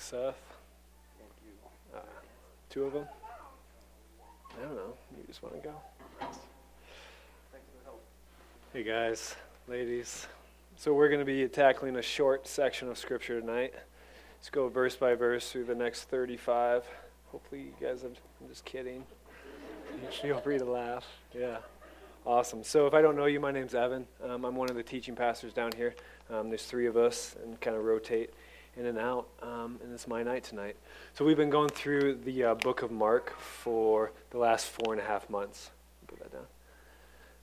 Seth. Uh, two of them? I don't know. You just want to go? Hey, guys, ladies. So, we're going to be tackling a short section of Scripture tonight. Let's go verse by verse through the next 35. Hopefully, you guys have. I'm just kidding. Feel free to laugh. Yeah. Awesome. So, if I don't know you, my name's Evan. Um, I'm one of the teaching pastors down here. Um, there's three of us and kind of rotate in and out, um, and it's my night tonight. So we've been going through the uh, book of Mark for the last four and a half months. Put that down.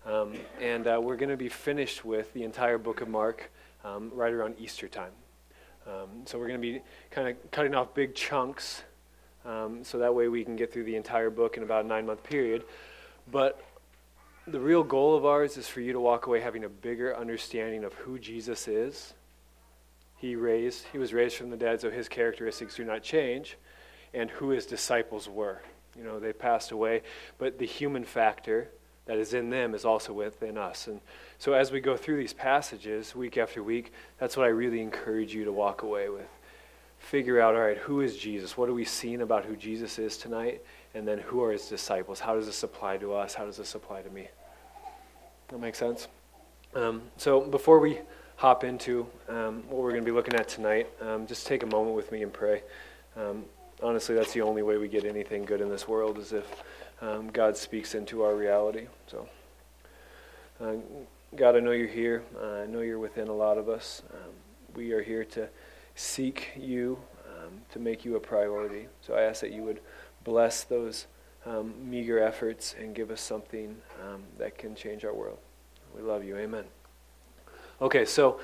Um, and uh, we're going to be finished with the entire book of Mark um, right around Easter time. Um, so we're going to be kind of cutting off big chunks um, so that way we can get through the entire book in about a nine month period. But the real goal of ours is for you to walk away having a bigger understanding of who Jesus is he raised he was raised from the dead so his characteristics do not change and who his disciples were. You know they passed away but the human factor that is in them is also within us. And so as we go through these passages week after week that's what i really encourage you to walk away with. Figure out all right who is jesus? What are we seeing about who jesus is tonight? And then who are his disciples? How does this apply to us? How does this apply to me? That makes sense? Um, so before we hop into um, what we're going to be looking at tonight, um, just take a moment with me and pray. Um, honestly, that's the only way we get anything good in this world is if um, God speaks into our reality. So, uh, God, I know you're here. Uh, I know you're within a lot of us. Um, we are here to seek you, um, to make you a priority. So I ask that you would bless those meager efforts and give us something that can change our world. We love you. Amen. Okay, so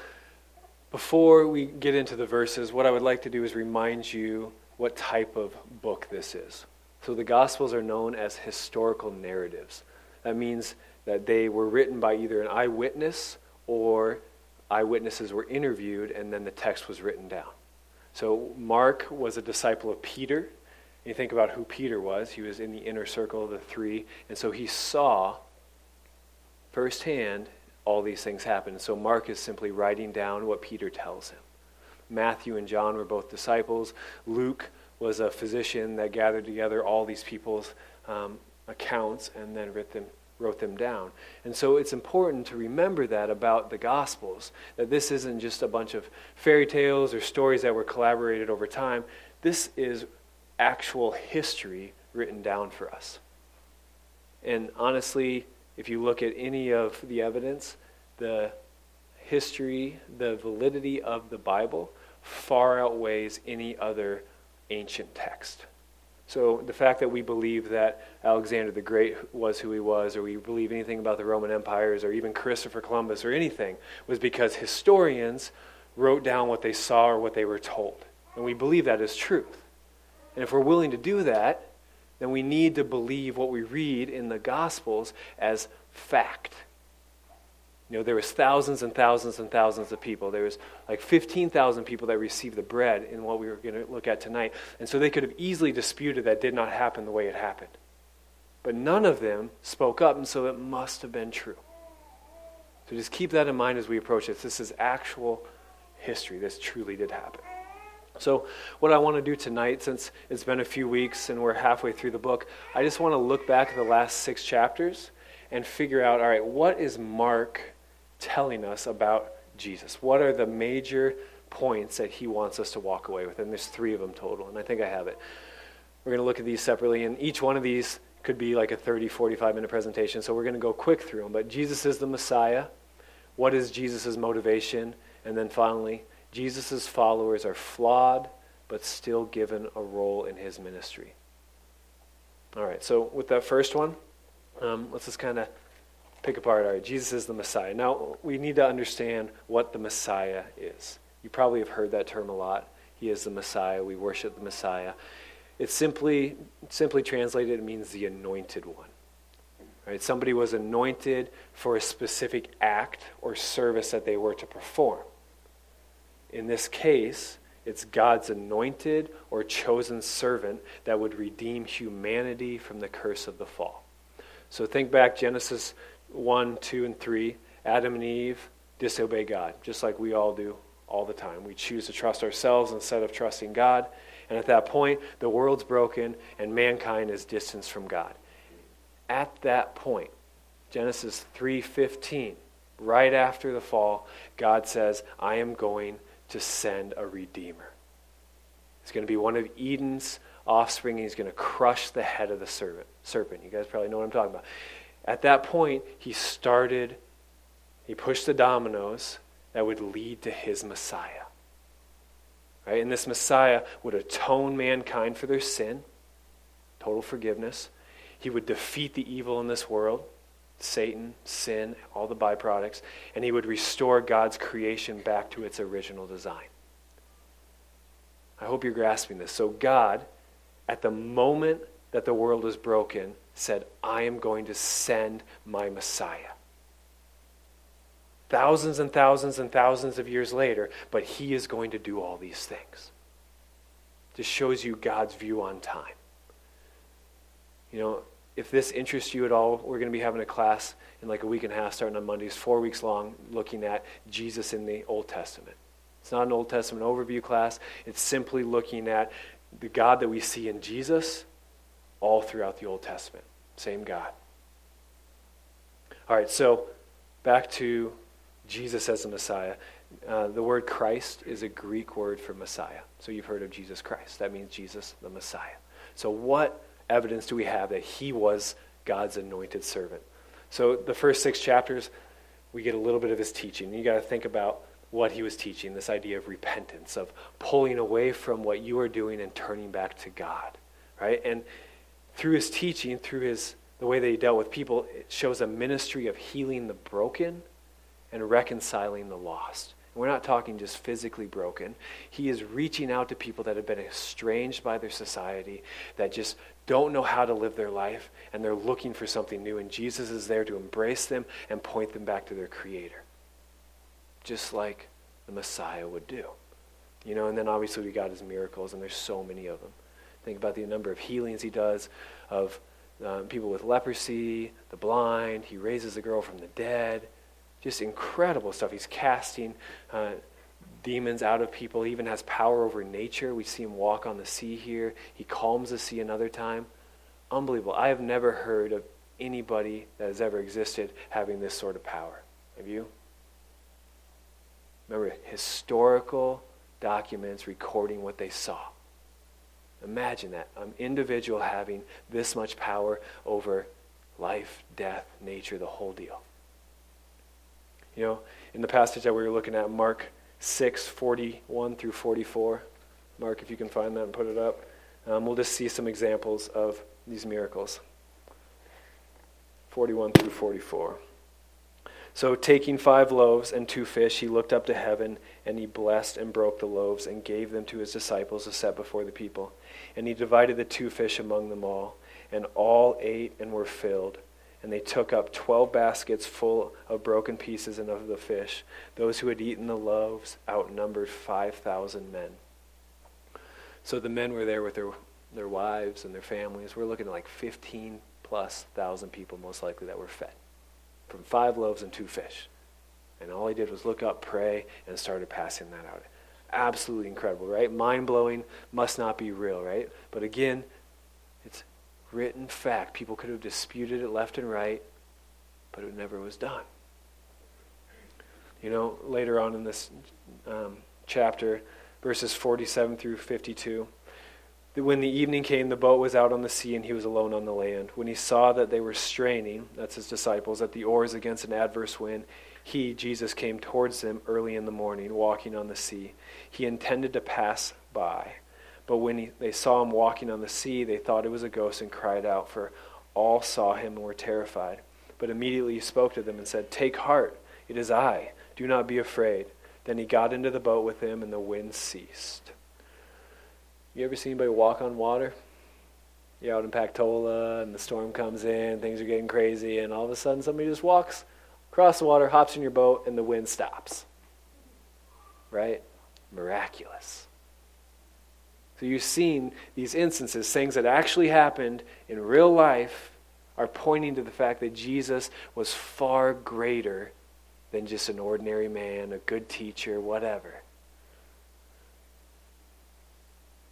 before we get into the verses, what I would like to do is remind you what type of book this is. So the Gospels are known as historical narratives. That means that they were written by either an eyewitness or eyewitnesses were interviewed and then the text was written down. So Mark was a disciple of Peter. You think about who Peter was. He was in the inner circle of the three. And so he saw firsthand all these things happen. So Mark is simply writing down what Peter tells him. Matthew and John were both disciples. Luke was a physician that gathered together all these people's um, accounts and then them, wrote them down. And so it's important to remember that about the Gospels, that this isn't just a bunch of fairy tales or stories that were collaborated over time. This is actual history written down for us. And honestly, if you look at any of the evidence, the history, the validity of the Bible far outweighs any other ancient text. So the fact that we believe that Alexander the Great was who he was, or we believe anything about the Roman empires, or even Christopher Columbus, or anything, was because historians wrote down what they saw or what they were told. And we believe that is truth. And if we're willing to do that, then we need to believe what we read in the Gospels as fact. You know, there was thousands and thousands and thousands of people. There was like 15,000 people that received the bread in what we were going to look at tonight. And so they could have easily disputed that did not happen the way it happened. But none of them spoke up, and so it must have been true. So just keep that in mind as we approach this. This is actual history. This truly did happen. So, what I want to do tonight, since it's been a few weeks and we're halfway through the book, I just want to look back at the last six chapters and figure out all right, what is Mark telling us about Jesus? What are the major points that he wants us to walk away with? And there's three of them total, and I think I have it. We're going to look at these separately, and each one of these could be like a 30, 45 minute presentation, so we're going to go quick through them. But Jesus is the Messiah. What is Jesus' motivation? And then finally, Jesus' followers are flawed, but still given a role in his ministry. All right, so with that first one, um, let's just kind of pick apart. All right, Jesus is the Messiah. Now, we need to understand what the Messiah is. You probably have heard that term a lot. He is the Messiah. We worship the Messiah. It's simply, simply translated, it means the anointed one. Right? Somebody was anointed for a specific act or service that they were to perform. In this case, it's God's anointed or chosen servant that would redeem humanity from the curse of the fall. So think back Genesis 1, 2, and 3. Adam and Eve disobey God, just like we all do all the time. We choose to trust ourselves instead of trusting God. And at that point, the world's broken and mankind is distanced from God. At that point, Genesis 3:15, right after the fall, God says, "I am going to send a redeemer." It's going to be one of Eden's offspring. and He's going to crush the head of the serpent. Serpent. You guys probably know what I'm talking about. At that point, he started, he pushed the dominoes that would lead to his Messiah. Right? And this Messiah would atone mankind for their sin, total forgiveness. He would defeat the evil in this world, Satan, sin, all the byproducts, and he would restore God's creation back to its original design. I hope you're grasping this. So, God, at the moment that the world was broken, said, I am going to send my Messiah. Thousands and thousands and thousands of years later, but he is going to do all these things. This shows you God's view on time. You know, if this interests you at all, we're going to be having a class in like a week and a half starting on Mondays, four weeks long, looking at Jesus in the Old Testament. It's not an Old Testament overview class, it's simply looking at the God that we see in Jesus all throughout the Old Testament. Same God. All right, so back to Jesus as the Messiah. Uh, the word Christ is a Greek word for Messiah. So you've heard of Jesus Christ. That means Jesus, the Messiah. So, what evidence do we have that he was God's anointed servant? So, the first six chapters, we get a little bit of his teaching. You got to think about what he was teaching this idea of repentance, of pulling away from what you are doing and turning back to God, right? And through his teaching, through his the way that he dealt with people, it shows a ministry of healing the broken and reconciling the lost. We're not talking just physically broken. He is reaching out to people that have been estranged by their society, that just don't know how to live their life, and they're looking for something new. And Jesus is there to embrace them and point them back to their Creator just like the Messiah would do. You know, and then obviously we got his miracles, and there's so many of them. Think about the number of healings he does of um, people with leprosy, the blind. He raises a girl from the dead. Just incredible stuff. He's casting uh, demons out of people. He even has power over nature. We see him walk on the sea here. He calms the sea another time. Unbelievable. I have never heard of anybody that has ever existed having this sort of power. Have you? Remember, historical documents recording what they saw. Imagine that. An individual having this much power over life, death, nature, the whole deal. You know, in the passage that we were looking at, Mark 6, 41 through 44. Mark, if you can find that and put it up. Um, we'll just see some examples of these miracles. 41 through 44. So, taking five loaves and two fish, he looked up to heaven, and he blessed and broke the loaves and gave them to his disciples to set before the people. And he divided the two fish among them all, and all ate and were filled. And they took up twelve baskets full of broken pieces and of the fish. Those who had eaten the loaves outnumbered 5,000 men. So the men were there with their, their wives and their families. We're looking at like 15 plus thousand people, most likely, that were fed from five loaves and two fish. And all he did was look up, pray, and started passing that out. Absolutely incredible, right? Mind blowing, must not be real, right? But again, written fact. People could have disputed it left and right, but it never was done. You know, later on in this um, chapter, verses 47 through 52, when the evening came, the boat was out on the sea, and he was alone on the land. When he saw that they were straining, that's his disciples, at the oars against an adverse wind, he, Jesus, came towards them early in the morning, walking on the sea. He intended to pass by. But when he, they saw him walking on the sea, they thought it was a ghost and cried out, for all saw him and were terrified. But immediately he spoke to them and said, Take heart, it is I. Do not be afraid. Then he got into the boat with them, and the wind ceased. You ever seen anybody walk on water? You're out in Pactola and the storm comes in, things are getting crazy, and all of a sudden somebody just walks across the water, hops in your boat, and the wind stops. Right? Miraculous. So you've seen these instances, things that actually happened in real life are pointing to the fact that Jesus was far greater than just an ordinary man, a good teacher, whatever.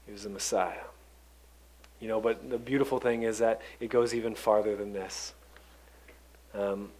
He was the Messiah. You know, but the beautiful thing is that it goes even farther than this. Um,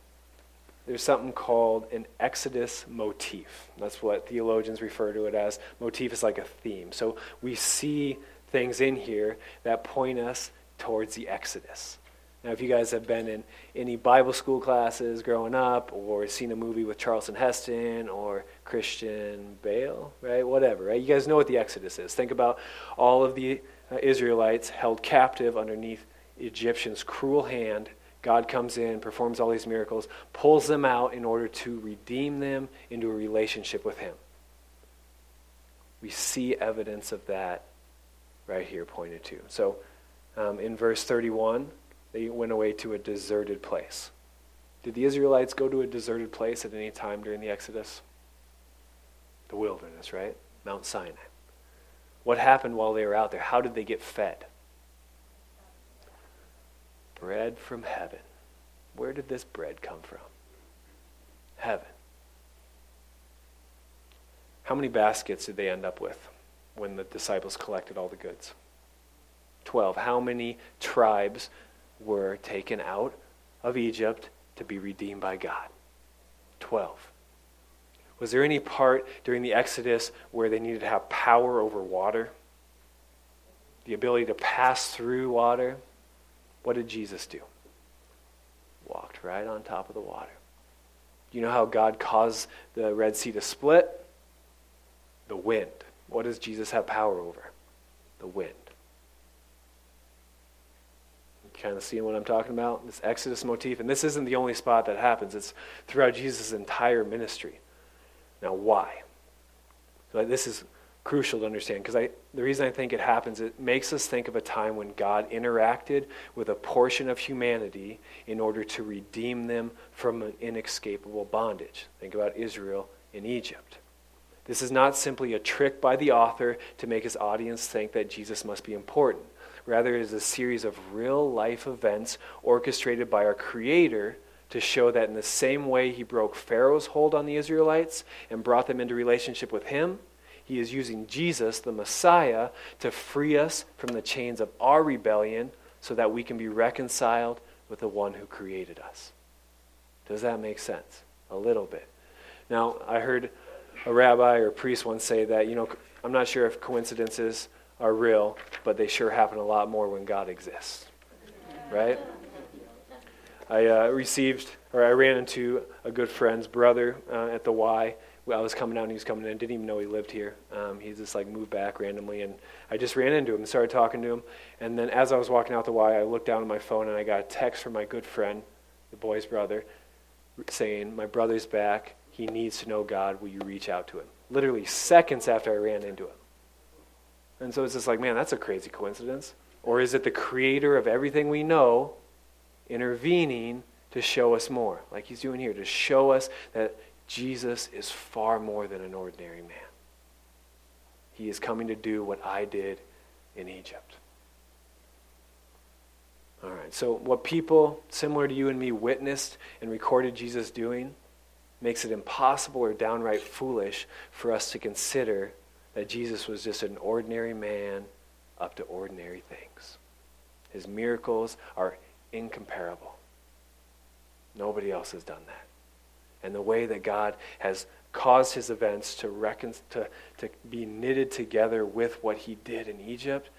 there's something called an Exodus motif. That's what theologians refer to it as. Motif is like a theme. So we see things in here that point us towards the Exodus. Now, if you guys have been in any Bible school classes growing up, or seen a movie with Charlton Heston or Christian Bale, right? Whatever, right? You guys know what the Exodus is. Think about all of the uh, Israelites held captive underneath Egyptians' cruel hand. God comes in, performs all these miracles, pulls them out in order to redeem them into a relationship with Him. We see evidence of that right here pointed to. So, um, in verse 31, they went away to a deserted place. Did the Israelites go to a deserted place at any time during the Exodus? The wilderness, right? Mount Sinai. What happened while they were out there? How did they get fed? Bread from heaven. Where did this bread come from? Heaven. How many baskets did they end up with when the disciples collected all the goods? Twelve. How many tribes were taken out of Egypt to be redeemed by God. Twelve. Was there any part during the Exodus where they needed to have power over water? The ability to pass through water? What did Jesus do? Walked right on top of the water. You know how God caused the Red Sea to split? The wind. What does Jesus have power over? The wind kind of seeing what I'm talking about? This Exodus motif. And this isn't the only spot that happens, it's throughout Jesus' entire ministry. Now, why? So this is crucial to understand because the reason I think it happens, it makes us think of a time when God interacted with a portion of humanity in order to redeem them from an inescapable bondage. Think about Israel in Egypt. This is not simply a trick by the author to make his audience think that Jesus must be important. Rather, it is a series of real life events orchestrated by our Creator to show that in the same way He broke Pharaoh's hold on the Israelites and brought them into relationship with Him, He is using Jesus, the Messiah, to free us from the chains of our rebellion so that we can be reconciled with the one who created us. Does that make sense? A little bit. Now, I heard a rabbi or a priest once say that, you know, I'm not sure if coincidences are real, but they sure happen a lot more when God exists. Right? I uh, received, or I ran into a good friend's brother uh, at the Y. I was coming out and he was coming in. Didn't even know he lived here. Um, he just like moved back randomly, and I just ran into him and started talking to him. And then as I was walking out the Y, I looked down at my phone and I got a text from my good friend, the boy's brother, saying, "My brother's back. He needs to know God. Will you reach out to him?" Literally seconds after I ran into him. And so it's just like, man, that's a crazy coincidence. Or is it the creator of everything we know intervening to show us more, like he's doing here, to show us that Jesus is far more than an ordinary man? He is coming to do what I did in Egypt. All right, so what people similar to you and me witnessed and recorded Jesus doing makes it impossible or downright foolish for us to consider that Jesus was just an ordinary man up to ordinary things. His miracles are incomparable. Nobody else has done that. And the way that God has caused his events to, recon- to, to be knitted together with what he did in Egypt,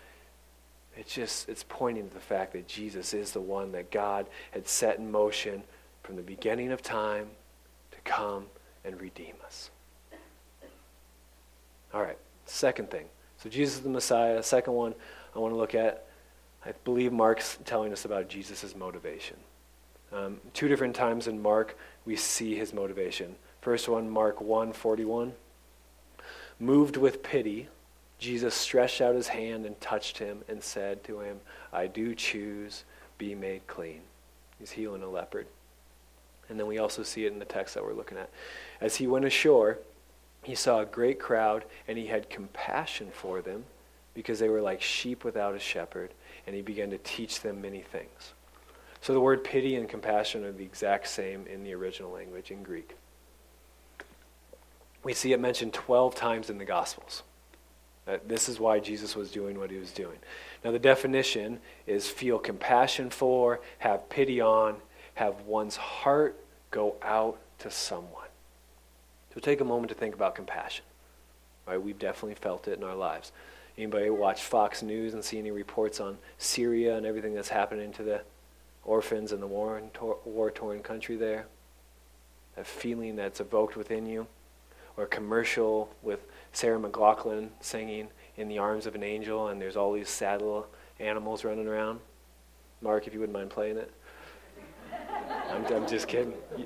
it's just it's pointing to the fact that Jesus is the one that God had set in motion from the beginning of time to come and redeem us. All right, second thing. So Jesus is the Messiah. Second one I want to look at, I believe Mark's telling us about Jesus' motivation. Um, two different times in Mark, we see his motivation. First one, Mark 1 41. Moved with pity, Jesus stretched out his hand and touched him and said to him, I do choose, be made clean. He's healing a leopard. And then we also see it in the text that we're looking at. As he went ashore, he saw a great crowd and he had compassion for them because they were like sheep without a shepherd, and he began to teach them many things. So the word pity and compassion are the exact same in the original language in Greek. We see it mentioned 12 times in the Gospels. Uh, this is why Jesus was doing what he was doing. Now, the definition is feel compassion for, have pity on, have one's heart go out to someone. So take a moment to think about compassion. Right? We've definitely felt it in our lives. Anybody watch Fox News and see any reports on Syria and everything that's happening to the orphans in the war-torn country there? That feeling that's evoked within you? Or a commercial with Sarah McLachlan singing In the Arms of an Angel and there's all these sad little animals running around? Mark, if you wouldn't mind playing it. I'm, I'm just kidding.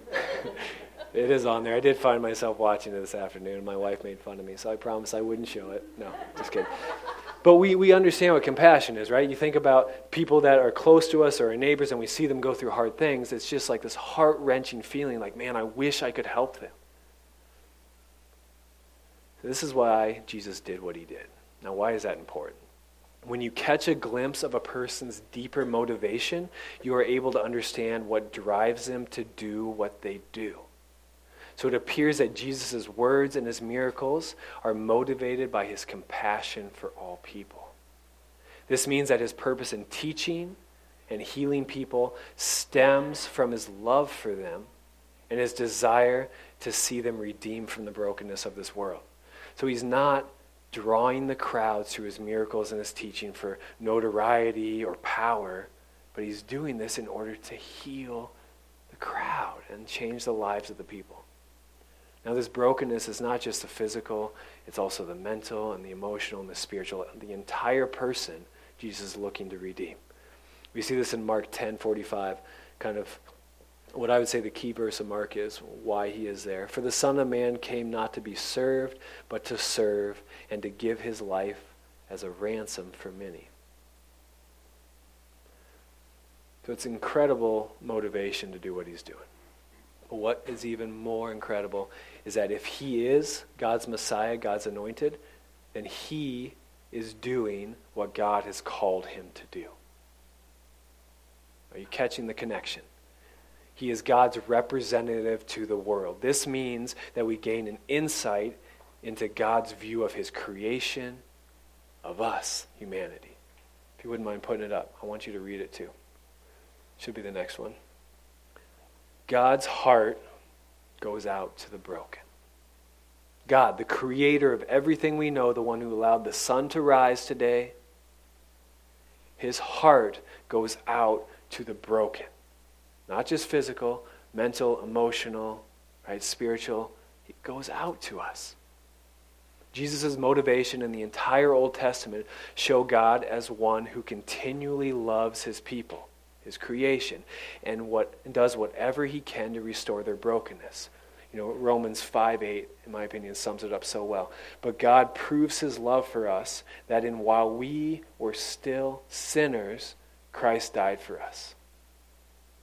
It is on there. I did find myself watching it this afternoon. My wife made fun of me, so I promised I wouldn't show it. No, just kidding. But we, we understand what compassion is, right? You think about people that are close to us or our neighbors and we see them go through hard things. It's just like this heart wrenching feeling like, man, I wish I could help them. This is why Jesus did what he did. Now, why is that important? When you catch a glimpse of a person's deeper motivation, you are able to understand what drives them to do what they do. So it appears that Jesus' words and his miracles are motivated by his compassion for all people. This means that his purpose in teaching and healing people stems from his love for them and his desire to see them redeemed from the brokenness of this world. So he's not drawing the crowds through his miracles and his teaching for notoriety or power, but he's doing this in order to heal the crowd and change the lives of the people. Now, this brokenness is not just the physical, it's also the mental and the emotional and the spiritual. The entire person, Jesus is looking to redeem. We see this in Mark 10 45, kind of what I would say the key verse of Mark is why he is there. For the Son of Man came not to be served, but to serve and to give his life as a ransom for many. So it's incredible motivation to do what he's doing. But what is even more incredible is that if he is God's Messiah, God's anointed, then he is doing what God has called him to do. Are you catching the connection? He is God's representative to the world. This means that we gain an insight into God's view of his creation, of us, humanity. If you wouldn't mind putting it up, I want you to read it too. Should be the next one. God's heart goes out to the broken. God, the creator of everything we know, the one who allowed the sun to rise today, his heart goes out to the broken. Not just physical, mental, emotional, right, spiritual. It goes out to us. Jesus' motivation in the entire Old Testament show God as one who continually loves his people his creation, and what does whatever he can to restore their brokenness. You know, Romans 5 8, in my opinion, sums it up so well. But God proves his love for us that in while we were still sinners, Christ died for us.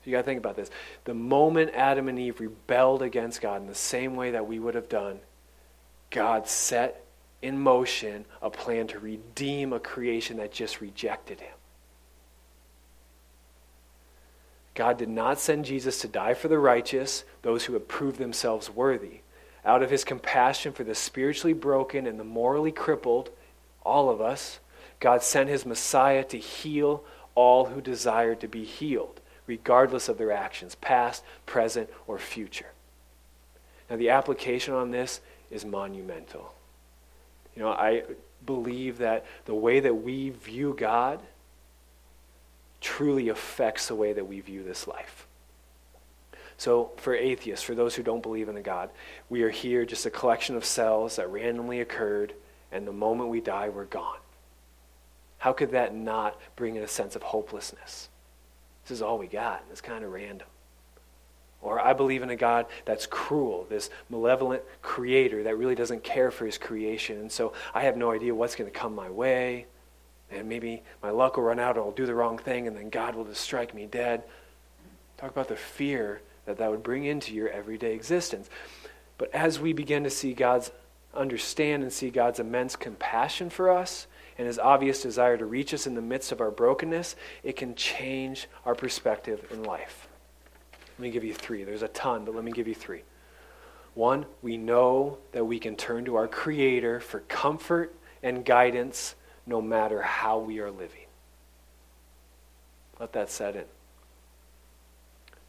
So you got to think about this. The moment Adam and Eve rebelled against God in the same way that we would have done, God set in motion a plan to redeem a creation that just rejected him. God did not send Jesus to die for the righteous, those who have proved themselves worthy. Out of his compassion for the spiritually broken and the morally crippled, all of us, God sent his Messiah to heal all who desired to be healed, regardless of their actions, past, present, or future. Now, the application on this is monumental. You know, I believe that the way that we view God truly affects the way that we view this life. So, for atheists, for those who don't believe in a God, we are here just a collection of cells that randomly occurred, and the moment we die, we're gone. How could that not bring in a sense of hopelessness? This is all we got. It's kind of random. Or I believe in a God that's cruel, this malevolent creator that really doesn't care for his creation. And so I have no idea what's going to come my way and maybe my luck will run out or I'll do the wrong thing and then God will just strike me dead. Talk about the fear that that would bring into your everyday existence. But as we begin to see God's understand and see God's immense compassion for us and his obvious desire to reach us in the midst of our brokenness, it can change our perspective in life. Let me give you three. There's a ton, but let me give you three. One, we know that we can turn to our Creator for comfort and guidance no matter how we are living. Let that set in.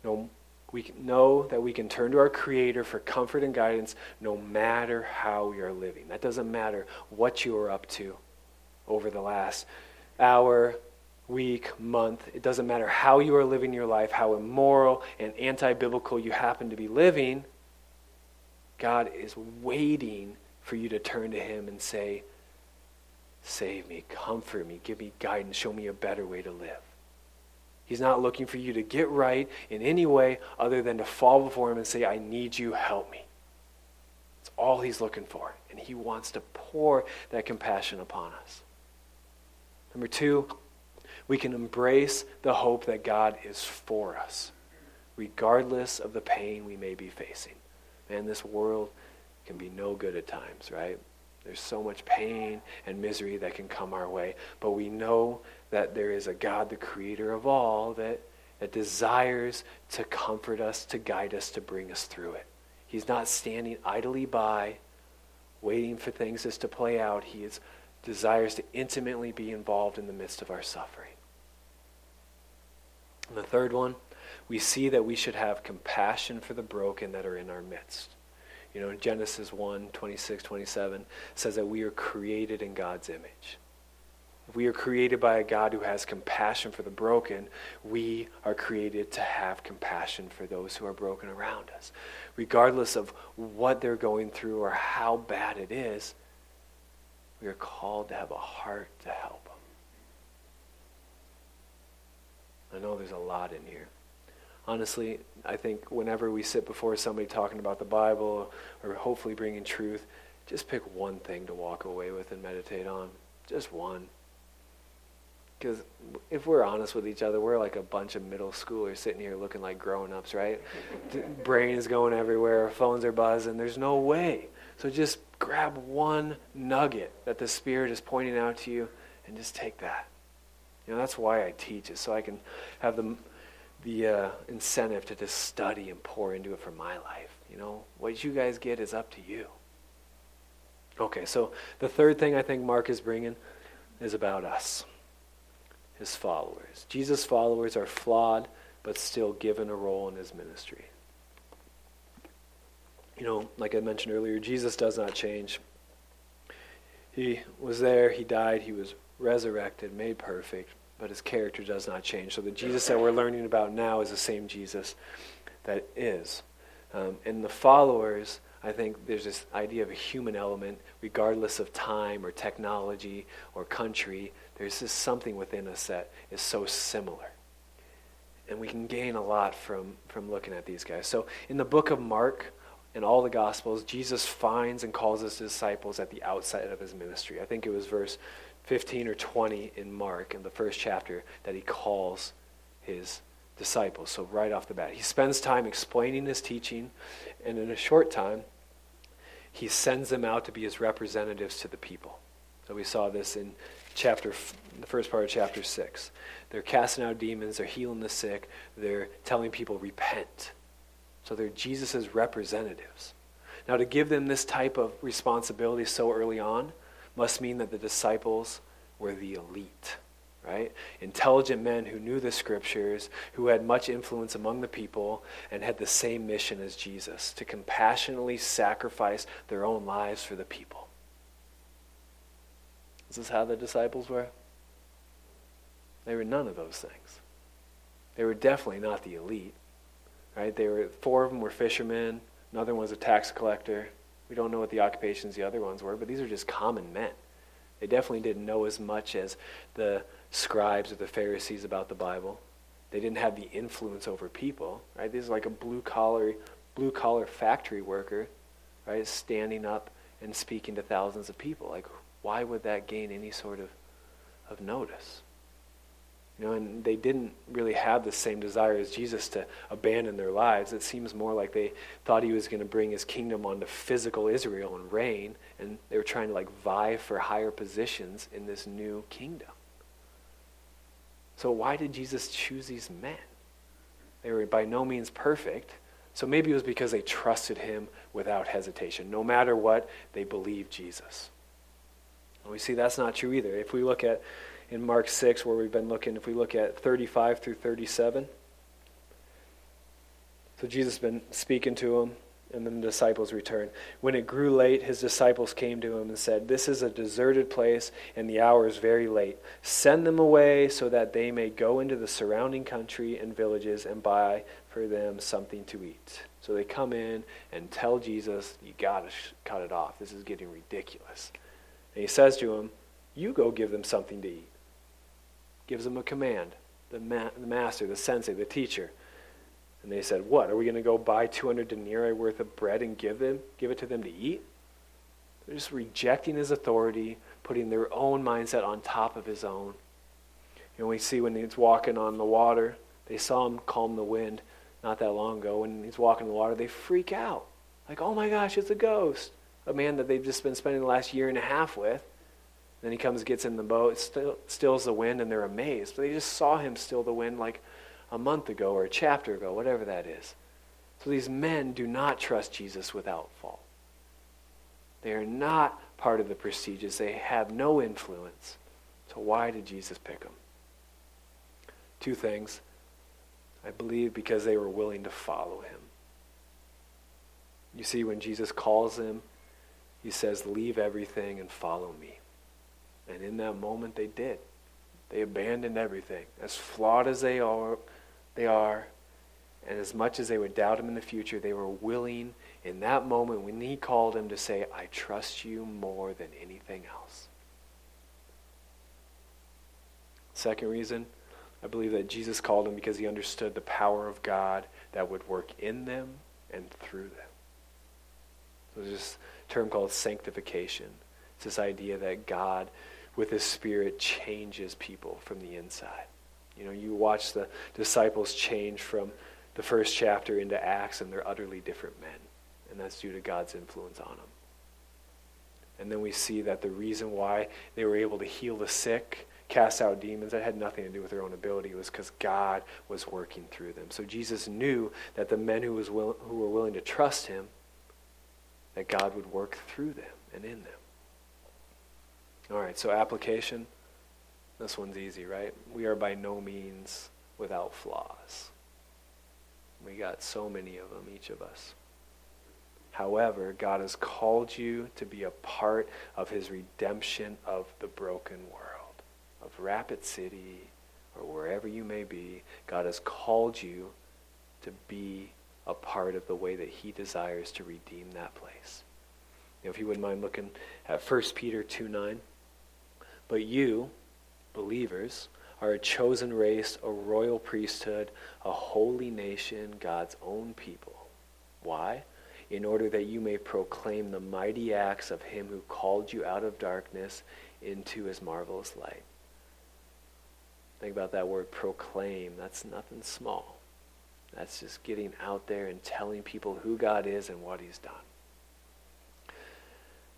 No, we know that we can turn to our Creator for comfort and guidance no matter how we are living. That doesn't matter what you are up to over the last hour, week, month. It doesn't matter how you are living your life, how immoral and anti biblical you happen to be living. God is waiting for you to turn to Him and say, Save me, comfort me, give me guidance, show me a better way to live. He's not looking for you to get right in any way other than to fall before Him and say, I need you, help me. That's all He's looking for. And He wants to pour that compassion upon us. Number two, we can embrace the hope that God is for us, regardless of the pain we may be facing. Man, this world can be no good at times, right? There's so much pain and misery that can come our way. But we know that there is a God, the creator of all, that, that desires to comfort us, to guide us, to bring us through it. He's not standing idly by, waiting for things just to play out. He is, desires to intimately be involved in the midst of our suffering. And the third one, we see that we should have compassion for the broken that are in our midst. You know, Genesis 1 26, 27 says that we are created in God's image. We are created by a God who has compassion for the broken, we are created to have compassion for those who are broken around us. Regardless of what they're going through or how bad it is, we are called to have a heart to help them. I know there's a lot in here honestly, I think whenever we sit before somebody talking about the Bible or hopefully bringing truth, just pick one thing to walk away with and meditate on. Just one. Because if we're honest with each other, we're like a bunch of middle schoolers sitting here looking like grown ups, right? Brain is going everywhere, phones are buzzing. There's no way. So just grab one nugget that the Spirit is pointing out to you and just take that. You know, that's why I teach, is so I can have the the uh, incentive to just study and pour into it for my life. You know, what you guys get is up to you. Okay, so the third thing I think Mark is bringing is about us, his followers. Jesus' followers are flawed, but still given a role in his ministry. You know, like I mentioned earlier, Jesus does not change. He was there, he died, he was resurrected, made perfect, but his character does not change. So the Jesus that we're learning about now is the same Jesus that is. Um, and the followers, I think there's this idea of a human element, regardless of time or technology or country. There's just something within us that is so similar. And we can gain a lot from, from looking at these guys. So in the book of Mark, in all the Gospels, Jesus finds and calls his disciples at the outset of his ministry. I think it was verse 15 or 20 in Mark, in the first chapter, that he calls his disciples. So, right off the bat, he spends time explaining his teaching, and in a short time, he sends them out to be his representatives to the people. So, we saw this in chapter, the first part of chapter 6. They're casting out demons, they're healing the sick, they're telling people, repent. So, they're Jesus' representatives. Now, to give them this type of responsibility so early on, must mean that the disciples were the elite, right? Intelligent men who knew the scriptures, who had much influence among the people, and had the same mission as Jesus to compassionately sacrifice their own lives for the people. Is this how the disciples were? They were none of those things. They were definitely not the elite, right? They were four of them were fishermen. Another one was a tax collector. We don't know what the occupations the other ones were, but these are just common men. They definitely didn't know as much as the scribes or the Pharisees about the Bible. They didn't have the influence over people, right? This is like a blue collar, blue collar factory worker, right? Standing up and speaking to thousands of people. Like, why would that gain any sort of, of notice? You know, and they didn't really have the same desire as Jesus to abandon their lives. It seems more like they thought he was going to bring his kingdom onto physical Israel and reign, and they were trying to like vie for higher positions in this new kingdom. So why did Jesus choose these men? They were by no means perfect. So maybe it was because they trusted him without hesitation. No matter what, they believed Jesus. And we see that's not true either. If we look at in Mark 6, where we've been looking, if we look at 35 through 37, so Jesus has been speaking to them, and then the disciples return. When it grew late, his disciples came to him and said, This is a deserted place, and the hour is very late. Send them away so that they may go into the surrounding country and villages and buy for them something to eat. So they come in and tell Jesus, You got to sh- cut it off. This is getting ridiculous. And he says to them, You go give them something to eat. Gives them a command. The, ma- the master, the sensei, the teacher. And they said, What? Are we going to go buy 200 denarii worth of bread and give them, give it to them to eat? They're just rejecting his authority, putting their own mindset on top of his own. And we see when he's walking on the water, they saw him calm the wind not that long ago. When he's walking in the water, they freak out. Like, oh my gosh, it's a ghost. A man that they've just been spending the last year and a half with. Then he comes, gets in the boat, still, stills the wind, and they're amazed. But they just saw him still the wind like a month ago or a chapter ago, whatever that is. So these men do not trust Jesus without fault. They are not part of the prestigious. They have no influence. So why did Jesus pick them? Two things. I believe because they were willing to follow him. You see, when Jesus calls them, he says, Leave everything and follow me. And in that moment, they did. They abandoned everything. As flawed as they are, they are, and as much as they would doubt him in the future, they were willing in that moment when he called him to say, I trust you more than anything else. Second reason, I believe that Jesus called them because he understood the power of God that would work in them and through them. There's this term called sanctification. It's this idea that God, with his Spirit, changes people from the inside. You know, you watch the disciples change from the first chapter into Acts, and they're utterly different men. And that's due to God's influence on them. And then we see that the reason why they were able to heal the sick cast out demons. That had nothing to do with their own ability. It was because God was working through them. So Jesus knew that the men who, was will, who were willing to trust him, that God would work through them and in them. All right, so application. This one's easy, right? We are by no means without flaws. We got so many of them, each of us. However, God has called you to be a part of his redemption of the broken world of Rapid City or wherever you may be, God has called you to be a part of the way that he desires to redeem that place. Now, if you wouldn't mind looking at 1 Peter 2 9. But you, believers, are a chosen race, a royal priesthood, a holy nation, God's own people. Why? In order that you may proclaim the mighty acts of him who called you out of darkness into his marvelous light. Think about that word proclaim. That's nothing small. That's just getting out there and telling people who God is and what he's done.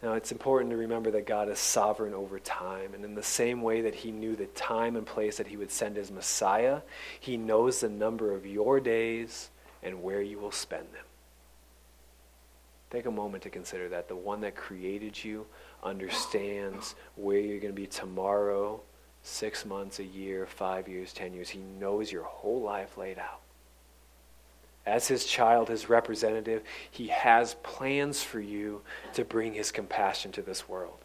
Now, it's important to remember that God is sovereign over time. And in the same way that he knew the time and place that he would send his Messiah, he knows the number of your days and where you will spend them. Take a moment to consider that. The one that created you understands where you're going to be tomorrow six months, a year, five years, ten years. He knows your whole life laid out. As his child, his representative, he has plans for you to bring his compassion to this world.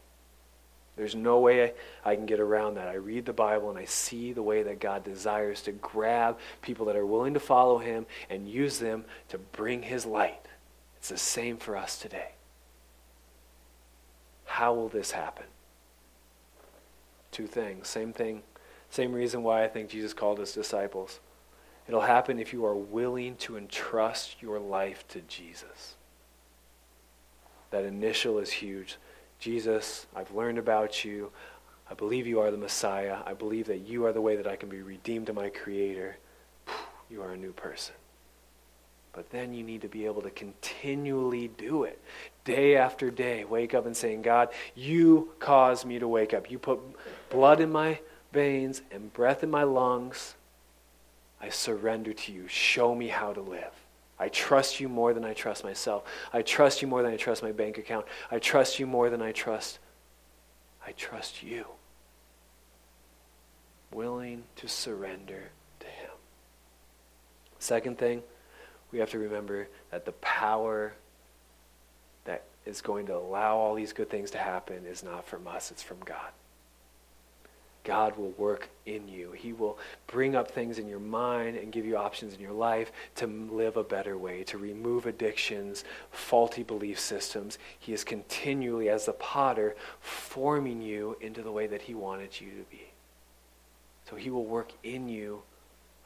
There's no way I can get around that. I read the Bible and I see the way that God desires to grab people that are willing to follow him and use them to bring his light. It's the same for us today. How will this happen? two things. Same thing, same reason why I think Jesus called his disciples. It'll happen if you are willing to entrust your life to Jesus. That initial is huge. Jesus, I've learned about you. I believe you are the Messiah. I believe that you are the way that I can be redeemed to my Creator. You are a new person. But then you need to be able to continually do it. Day after day, wake up and saying, God, you caused me to wake up. You put blood in my veins and breath in my lungs. I surrender to you. Show me how to live. I trust you more than I trust myself. I trust you more than I trust my bank account. I trust you more than I trust I trust you. Willing to surrender to Him. Second thing, we have to remember that the power that is going to allow all these good things to happen is not from us, it's from God. God will work in you. He will bring up things in your mind and give you options in your life to live a better way, to remove addictions, faulty belief systems. He is continually, as the potter, forming you into the way that He wanted you to be. So He will work in you,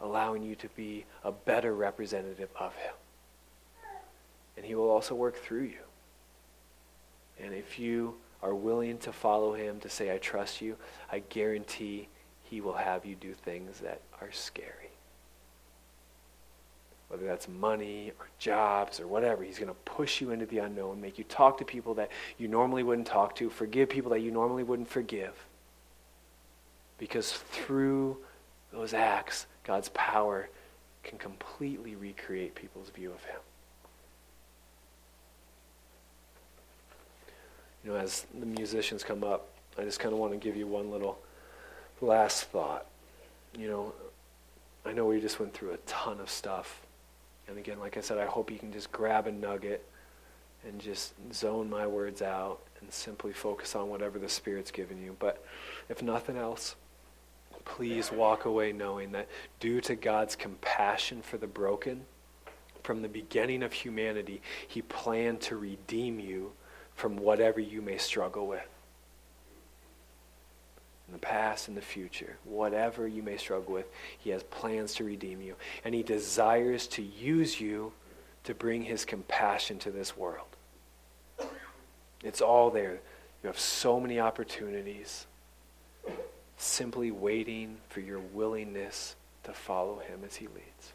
allowing you to be a better representative of Him. And He will also work through you. And if you are willing to follow him, to say, I trust you, I guarantee he will have you do things that are scary. Whether that's money or jobs or whatever, he's going to push you into the unknown, make you talk to people that you normally wouldn't talk to, forgive people that you normally wouldn't forgive. Because through those acts, God's power can completely recreate people's view of him. You know, as the musicians come up, I just kind of want to give you one little last thought. You know, I know we just went through a ton of stuff. And again, like I said, I hope you can just grab a nugget and just zone my words out and simply focus on whatever the Spirit's given you. But if nothing else, please walk away knowing that due to God's compassion for the broken, from the beginning of humanity, He planned to redeem you from whatever you may struggle with. In the past and the future, whatever you may struggle with, He has plans to redeem you. And He desires to use you to bring His compassion to this world. It's all there. You have so many opportunities. Simply waiting for your willingness to follow Him as He leads.